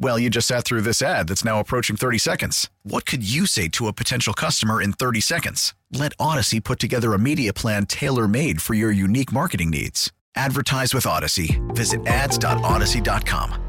Well, you just sat through this ad that's now approaching 30 seconds. What could you say to a potential customer in 30 seconds? Let Audacy put together a media plan tailor made for your unique marketing needs. Advertise with Audacy. Visit ads.audacy.com.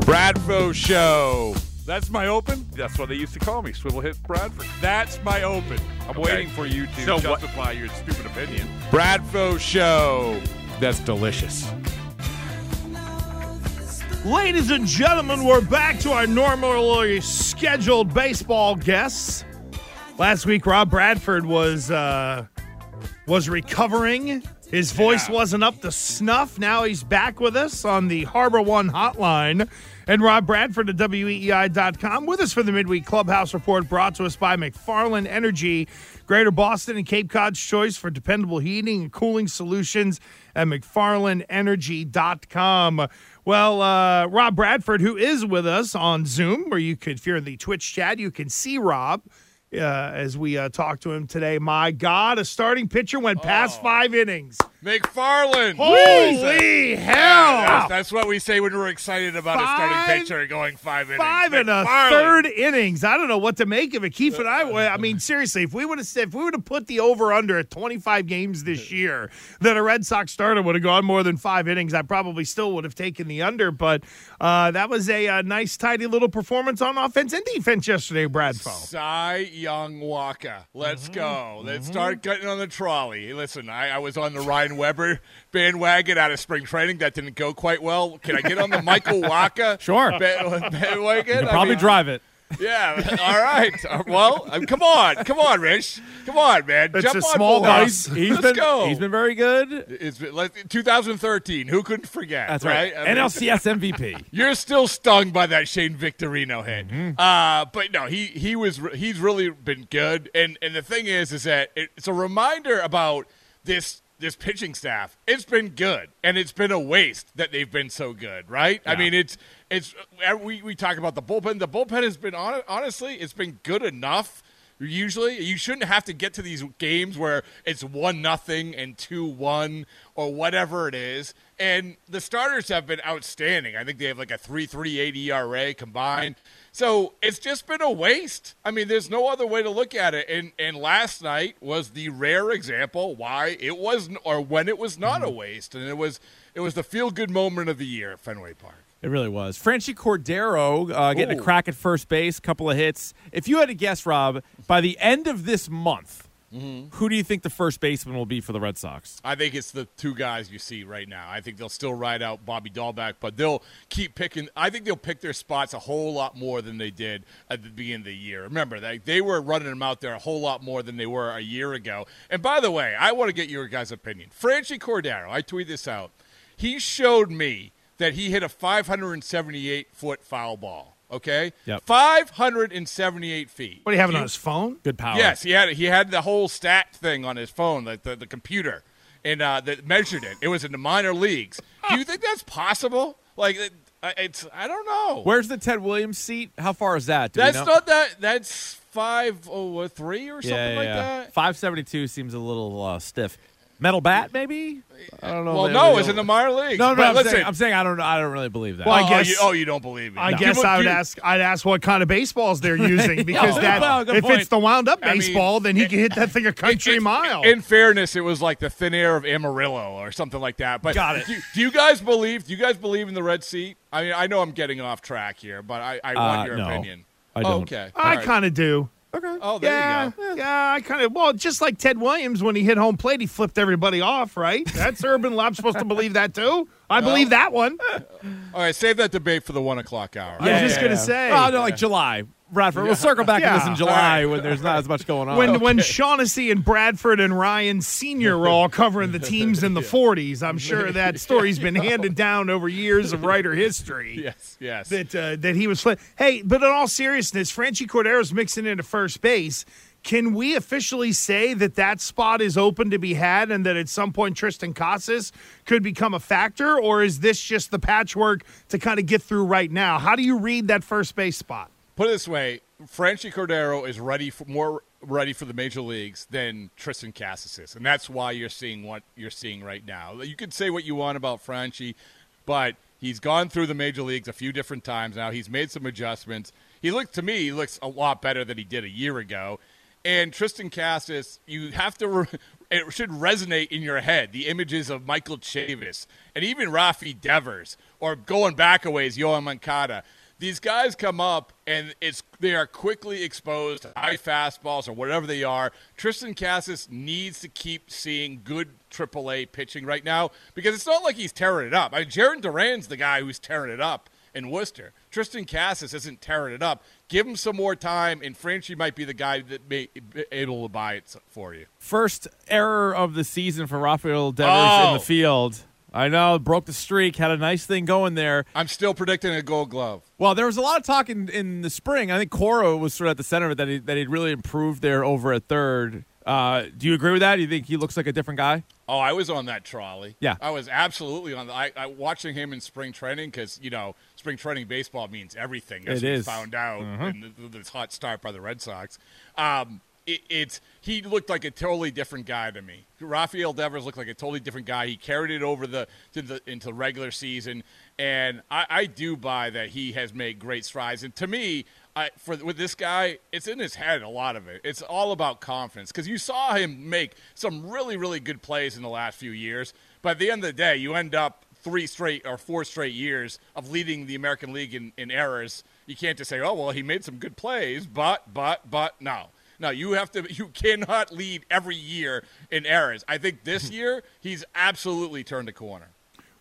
Bradfo Show. That's my open. That's what they used to call me, Swivel Hit Bradford. That's my open. I'm Okay. waiting for you to So what- justify your stupid opinion. Bradfo Show. That's delicious. Ladies and gentlemen, we're back to our normally scheduled baseball guests. Last week, Rob Bradford was uh, was recovering. His voice Yeah. wasn't up to snuff. Now he's back with us on the Harbor One hotline. And Rob Bradford at WEEI.com with us for the Midweek Clubhouse Report brought to us by McFarland Energy, Greater Boston and Cape Cod's choice for dependable heating and cooling solutions at McFarlandEnergy.com. Well, uh, Rob Bradford, who is with us on Zoom, where you could, if you're in the Twitch chat, you can see Rob uh, as we uh, talk to him today. My God, a starting pitcher went past five innings. McFarland. Holy hell! That's, that's what we say when we're excited about a starting pitcher going five innings. Five and a third innings. I don't know what to make of it. Keith and I, I mean, seriously, if we would have if we would have put the over under at 25 games this year, that a Red Sox starter would have gone more than five innings, I probably still would have taken the under. But uh, that was a, uh nice, tidy little performance on offense and defense yesterday, Bradfo. Cy Young Wacha. Let's Mm-hmm. go. Let's start getting on the trolley. Listen, I, I was on the Ryan Weber bandwagon out of spring training. That didn't go quite well. Can I get on the Michael Wacha Sure. ba- bandwagon? You I probably mean, drive it. Yeah. All right. Uh, Well, uh, come on. Come on, Rich. Come on, man. It's Jump a on small board. bus. He's Let's been go. he's been very good. It's been, let- 2013. Who couldn't forget? That's right. I mean, NLCS MVP. You're still stung by that Shane Victorino hit, Mm-hmm. uh, but no, he he was he's really been good. And and the thing is, is that it, it's a reminder about this this pitching staff. It's been good, and it's been a waste that they've been so good, right? I mean, it's it's uh, we we talk about the bullpen. The bullpen has been on honestly, it's been good enough. Usually, you shouldn't have to get to these games where it's one nothing and two one or whatever it is. And the starters have been outstanding. I think they have like a three three eight ERA combined. So it's just been a waste. I mean, there's no other way to look at it. And and last night was the rare example why it was or when it was not a waste, and it was it was the feel good moment of the year at Fenway Park. It really was. Franchy Cordero uh, getting Ooh. a crack at first base, couple of hits. If you had to guess, Rob, by the end of this month, Mm-hmm. who do you think the first baseman will be for the Red Sox? I think it's the two guys you see right now. I think they'll still ride out Bobby Dalbec, but they'll keep picking. I think they'll pick their spots a whole lot more than they did at the beginning of the year. Remember, they, they were running them out there a whole lot more than they were a year ago. And by the way, I want to get your guys' opinion. Franchy Cordero, I tweet this out. He showed me that he hit a 578 foot foul ball. Okay, Yep. 578 feet. What do you have it You- on his phone? Good power. Yes, he had he had the whole stat thing on his phone, like the, the computer, and uh, that measured it. It was in the minor leagues. Do you think that's possible? Like, it, uh, it's I don't know. Where's the Ted Williams seat? How far is that? Do we that's know? not that. That's five oh three or something yeah, yeah, like yeah. that. 572 seems a little uh, stiff. Metal bat, maybe? I don't know. Well, They- no, they it's in the minor league. No, no, But I'm, listen, saying, I'm saying I don't. I don't really believe that. Well, I oh, guess- you, oh, you don't believe me? I No. guess You- I would you- ask. I'd ask what kind of baseballs they're using because Oh, that well, if point. it's the wound up I mean, baseball, then he can hit that thing a country In- mile. In fairness, it was like the thin air of Amarillo or something like that. But Got it. Do, do you guys believe? Do you guys believe in the red seat? I mean, I know I'm getting off track here, but I, I want Uh, your no, opinion. I don't. Okay, I All right. kind of do. Okay. Oh, there yeah, you go. yeah. I kind of well, just like Ted Williams when he hit home plate, he flipped everybody off. Right? That's Urban. I'm supposed to believe that too. I believe that one. All right, save that debate for the one o'clock hour. I was just gonna say Oh, no, like July. Bradford. We'll circle back to this in July when there's not as much going on. when when Shaughnessy and Bradford and Ryan Senior were all covering the teams in the 40s. I'm sure that story's been handed down over years of writer history. Yes, yes. that uh, that he was. Fl- hey, but in all seriousness, Franchy Cordero's mixing into first base. Can we officially say that that spot is open to be had, and that at some point Triston Casas could become a factor, or is this just the patchwork to kind of get through right now? How do you read that first base spot? Put it this way, Franchy Cordero is ready for more ready for the major leagues than Triston Casas is, and that's why you're seeing what you're seeing right now. You can say what you want about Franchy, but he's gone through the major leagues a few different times now. He's made some adjustments. He looked to me, he looks a lot better than he did a year ago. And Triston Casas, you have to. Re- it should resonate in your head. The images of Michael Chavis and even Rafi Devers, or going back a ways, Yoan Moncada these guys come up and it's they are quickly exposed to high fastballs or whatever they are. Triston Casas needs to keep seeing good AAA pitching right now because it's not like he's tearing it up. I mean, Jarren Duran's the guy who's tearing it up in Worcester. Triston Casas isn't tearing it up. Give him some more time, and Franchy might be the guy that may be able to buy it for you. First error of the season for Rafael Devers Oh. in the oh! field. I know, broke the streak, had a nice thing going there. I'm still predicting a Gold Glove. Well, there was a lot of talk in, in the spring. I think Cora was sort of at the center of it that he that he'd really improved there over at third. Uh, do you agree with that? Do you think he looks like a different guy? Oh, I was on that trolley. Yeah. I was absolutely on. The, I, I watching him in spring training because you know spring training baseball means everything. As It is. found out Mhm. in this hot start by the Red Sox. Um, it, it's he looked like a totally different guy to me. Rafael Devers looked like a totally different guy. He carried it over the the into the regular season, and I, I do buy that he has made great strides. And to me, I, for with this guy, it's in his head. A lot of it. It's all about confidence because you saw him make some really really good plays in the last few years. But at the end of the day, you end up three straight or four straight years of leading the American League in, in errors. You can't just say, "Oh well, he made some good plays," but but but no. No, you have to. You cannot lead every year in errors. I think this year he's absolutely turned a corner.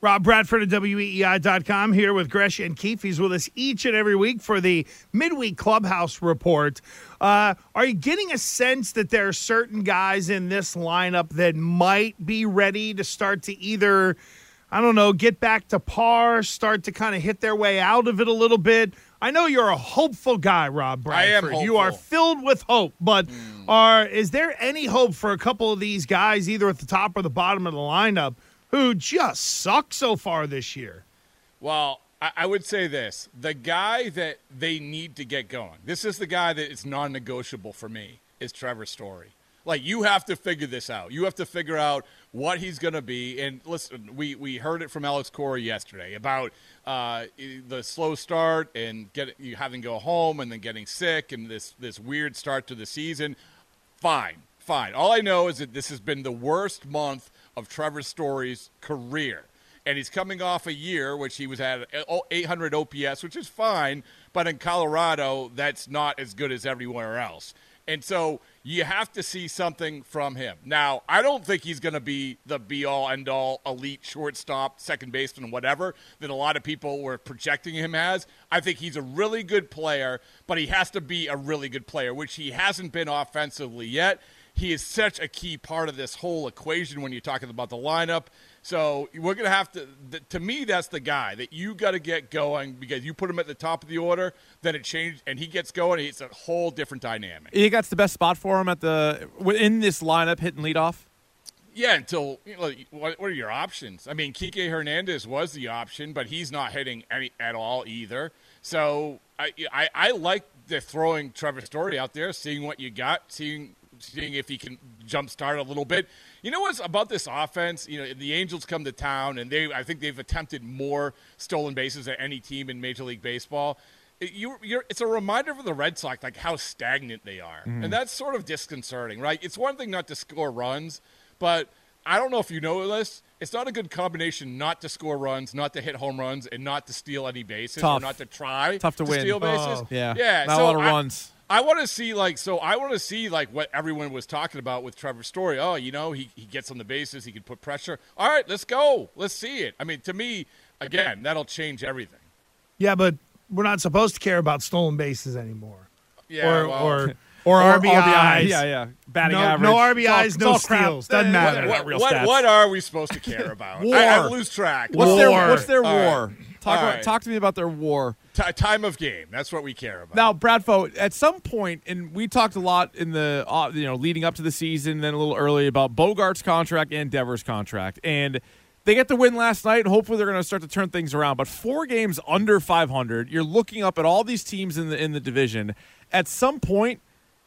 Rob Bradford at WEEI.com here with Gresh and Keefe. He's with us each and every week for the midweek clubhouse report. Uh, are you getting a sense that there are certain guys in this lineup that might be ready to start to either, I don't know, get back to par, start to kind of hit their way out of it a little bit? I know you're a hopeful guy, Rob Bradford. I am. You are filled with hope, but hmm. are is there any hope for a couple of these guys, either at the top or the bottom of the lineup, who just suck so far this year? Well, I, I would say this: the guy that they need to get going. This is the guy that is non-negotiable for me. Is Trevor Story? Like you have to figure this out. You have to figure out what he's going to be. And listen, we we heard it from Alex Cora yesterday about uh, the slow start and get you having to go home and then getting sick and this this weird start to the season. Fine, fine. All I know is that this has been the worst month of Trevor Story's career. And he's coming off a year which he was at oh, 800 OPS, which is fine, but in Colorado, that's not as good as everywhere else. And so you have to see something from him. Now, I don't think he's going to be the be all end all elite shortstop, second baseman, whatever that a lot of people were projecting him as. I think he's a really good player, but he has to be a really good player, which he hasn't been offensively yet. He is such a key part of this whole equation when you're talking about the lineup. So we're going to have to, th- to me, that's the guy that you got to get going because you put him at the top of the order, then it changed, and he gets going. It's a whole different dynamic. He that's the best spot for him at the in this lineup, hitting leadoff? Yeah, until you know, what, what are your options? I mean, Kike Hernandez was the option, but he's not hitting any at all either. So I, I, I like the throwing Trevor Story out there, seeing what you got, seeing seeing if he can jumpstart a little bit. You know what's about this offense? You know, the Angels come to town, and they I think they've attempted more stolen bases than any team in Major League Baseball. It, you, it's a reminder for the Red Sox like how stagnant they are, mm-hmm. and that's sort of disconcerting, right? It's one thing not to score runs, but I don't know if you know this. It's not a good combination not to score runs, not to hit home runs, and not to steal any bases, Tough. or not to try Tough to win. steal bases. Oh. Yeah. yeah. Not so a lot of I- runs. I want to see like so. I want to see like what everyone was talking about with Trevor Story. Oh, you know, he he gets on the bases, he can put pressure. All right, let's go. Let's see it. I mean, to me, again, that'll change everything. Yeah, but we're not supposed to care about stolen bases anymore. Yeah, or, well, or or Or RBIs. Yeah, yeah. Batting No- average. no It's all- RBIs, it's no all crap. steals. Doesn't matter. They're what, not real what, stats. what are we supposed to care about? War. I, I lose track. What's their War. What's their All right. war? Talk All about, right. talk to me about their war. Ti- time of game. That's what we care about. Now, Bradfo, at some point, and we talked a lot in the uh, you know leading up to the season, then a little early about Bogaerts' contract and Devers' contract, and they get the win last night. and Hopefully, they're going to start to turn things around. But four games under 500, you're looking up at all these teams in the in the division. At some point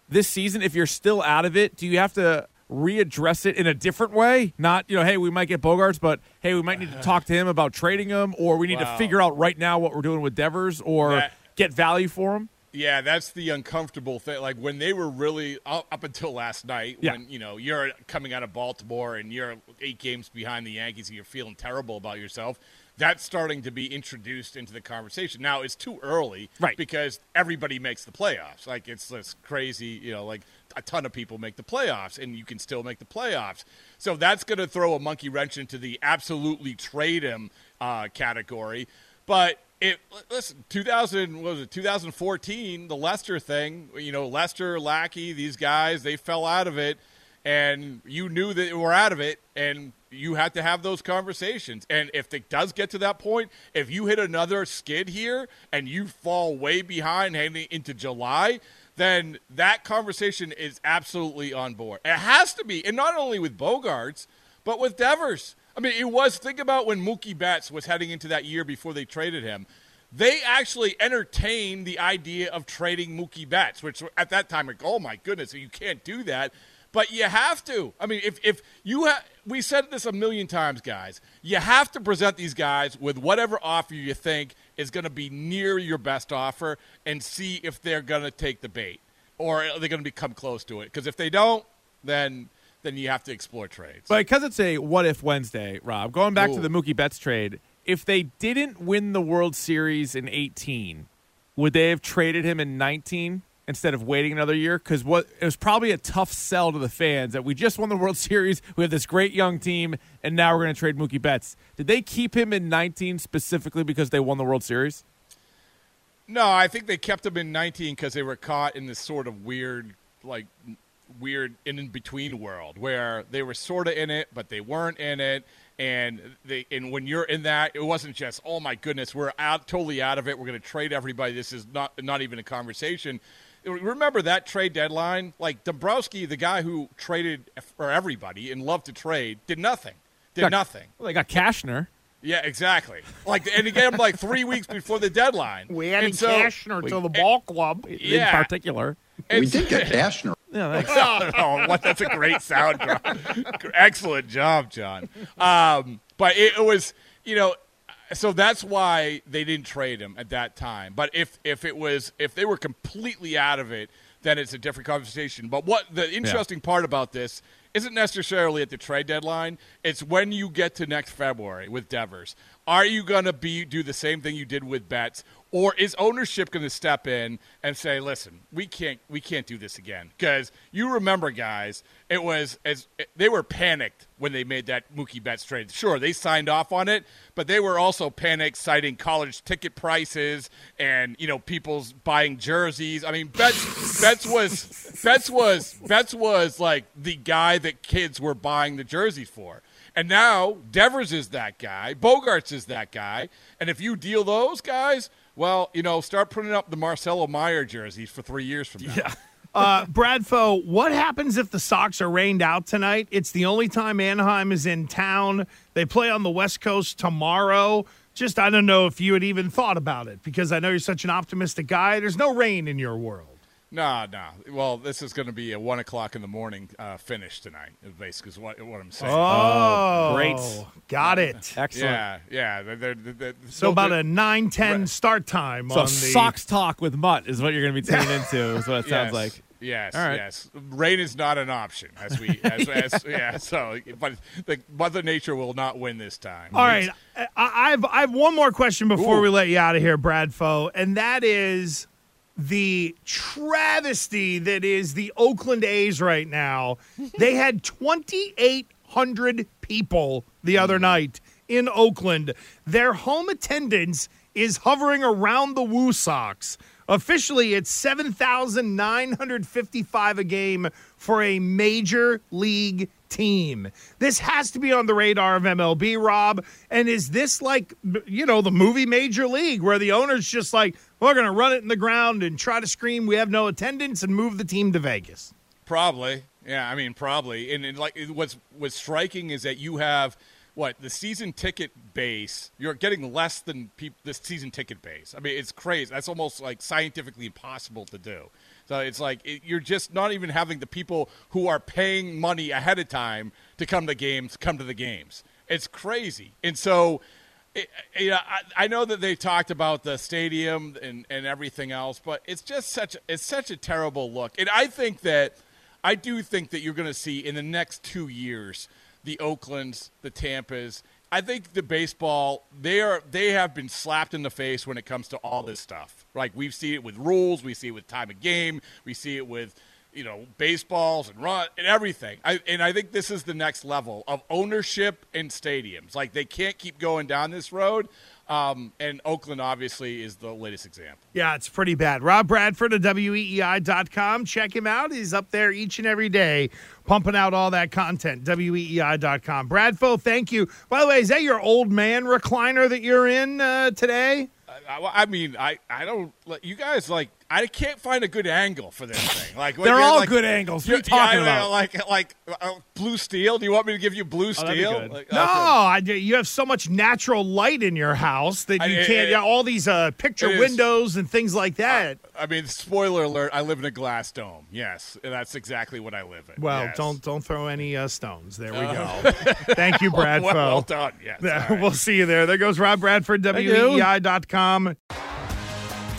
this season, if you're still out of it, do you have to readdress it in a different way? Not, you know, hey, we might get Bogaerts, but hey, we might need to talk to him about trading him, or we need to figure out right now what we're doing with Devers, or That- get value for him. Yeah, that's the uncomfortable thing. Like when they were really up up until last night, Yeah. when you know you're coming out of Baltimore and you're eight games behind the Yankees and you're feeling terrible about yourself. That's starting to be introduced into the conversation. Now it's too early, Right. Because everybody makes the playoffs. Like it's this crazy, you know, like a ton of people make the playoffs, and you can still make the playoffs. So that's going to throw a monkey wrench into the absolutely trade him uh, category. But it listen, 2000 what was it 2014, the Lester thing. You know, Lester, Lackey, these guys, they fell out of it, and you knew that they were out of it, and you had to have those conversations. And if it does get to that point, if you hit another skid here and you fall way behind heading into July, then that conversation is absolutely on board. It has to be, and not only with Bogaerts, but with Devers. I mean, it was think about when Mookie Betts was heading into that year before they traded him. They actually entertained the idea of trading Mookie Betts, which at that time, like, oh my goodness, you can't do that. But you have to. I mean, if, if you have, we said this a million times, guys. You have to present these guys with whatever offer you think is going to be near your best offer, and see if they're going to take the bait or they're going to become close to it. Because if they don't, then then you have to explore trades. But because it's a what if Wednesday, Rob, going back to the Mookie Betts trade, if they didn't win the World Series in 18, would they have traded him in 19 instead of waiting another year? Because what it was probably a tough sell to the fans that we just won the World Series, we have this great young team, and now we're going to trade Mookie Betts. Did they keep him in 19 specifically because they won the World Series? No, I think they kept him in 19 because they were caught in this sort of weird, like, weird in between world where they were sort of in it, but they weren't in it. And they, and when you're in that, it wasn't just, oh my goodness, we're out, totally out of it. We're going to trade everybody. This is not, not even a conversation. Remember that trade deadline? Like Dombrowski, the guy who traded for everybody and loved to trade, did nothing. Did Got- nothing. Well, they got Cashner. Yeah, exactly. Like, and he gave him like three weeks before the deadline. We added And so- Cashner to the ball club. Yeah. In particular. and- Cashner. Yeah, thanks. oh, what, that's a great sound drop. Excellent job, John. Um, but it, it was, you know, so that's why they didn't trade him at that time. But if if it was if they were completely out of it, then it's a different conversation. But what the interesting part about this isn't necessarily at the trade deadline. It's when you get to next February with Devers. Are you going to be do the same thing you did with Betts, or is ownership going to step in and say, "Listen, we can't we can't do this again"? Because you remember, guys, it was as they were panicked when they made that Mookie Betts trade. Sure, they signed off on it, but they were also panicked, citing college ticket prices and you know people's buying jerseys. I mean, Betts Betts was Betts was Betts was like the guy that kids were buying the jerseys for. And now Devers is that guy, Bogaerts is that guy, and if you deal those guys, well, you know, start putting up the Marcelo Mayer jerseys for three years from now. Yeah. Uh, Bradfo, what happens if the Sox are rained out tonight? It's the only time Anaheim is in town. They play on the West Coast tomorrow. Just, I don't know if you had even thought about it because I know you're such an optimistic guy. There's no rain in your world. No, no. Well, this is going to be a one o'clock in the morning uh, finish tonight. Basically, is what what I'm saying. Oh, great. Got it. Excellent. yeah, yeah. They're, they're, they're, So about a 9 10 start time So on the Sox talk with Mutt is what you're going to be tuning into. Is what it sounds Yes. like. Yes, All right. yes. Rain is not an option, as we, as, as yeah. So, but the Mother Nature will not win this time. All right, I, I've I have one more question before Ooh. we let you out of here, Bradfo, and that is the travesty that is the Oakland A's right now. they had 2,800 people the other mm. night in Oakland. Their home attendance is hovering around the Woo Sox. Officially, it's 7,955 a game for a major league team. This has to be on the radar of MLB, Rob. And is this like, you know, the movie Major League where the owner's just like, we're going to run it in the ground and try to scream, we have no attendance and move the team to Vegas? Probably, yeah. I mean, probably. And, and like, what's what's striking is that you have what the season ticket base. You're getting less than peop the season ticket base. I mean, it's crazy. That's almost like scientifically impossible to do. So it's like it, you're just not even having the people who are paying money ahead of time to come to games come to the games. It's crazy. And so. It, you know, I, I know that they talked about the stadium and, and everything else, but it's just such it's such a terrible look. And I think that I do think that you're going to see in the next two years the Oaklands, the Tampas. I think the baseball they are they have been slapped in the face when it comes to all this stuff. Like we've seen it with rules, we see it with time of game, we see it with you know baseballs and run and everything. I, and I think this is the next level of ownership in stadiums. Like they can't keep going down this road. Um, and Oakland obviously is the latest example. Yeah, it's pretty bad. Rob Bradford of WEEI.com. Check him out. He's up there each and every day pumping out all that content. WEEI.com. Bradfo, thank you. By the way, is that your old man recliner that you're in uh, today? I, I mean, I, I don't. You guys like. I can't find a good angle for this thing. Like They're all like- good angles. What are you're- you talking yeah, about? know, Like like uh, blue steel. Do you want me to give you blue steel? good. Like, No, okay. I, you have so much natural light in your house that you it- can't. it- yeah, all these uh, picture it is- windows and things like that. I mean, spoiler alert. I live in a glass dome. Yes, that's exactly what I live in. well, yes. don't don't throw any uh, stones. There we go. Thank you, Bradfo. Well, well done. Yes. all right. We'll see you there. There goes Rob Bradford, E Thank you. WEEI.com.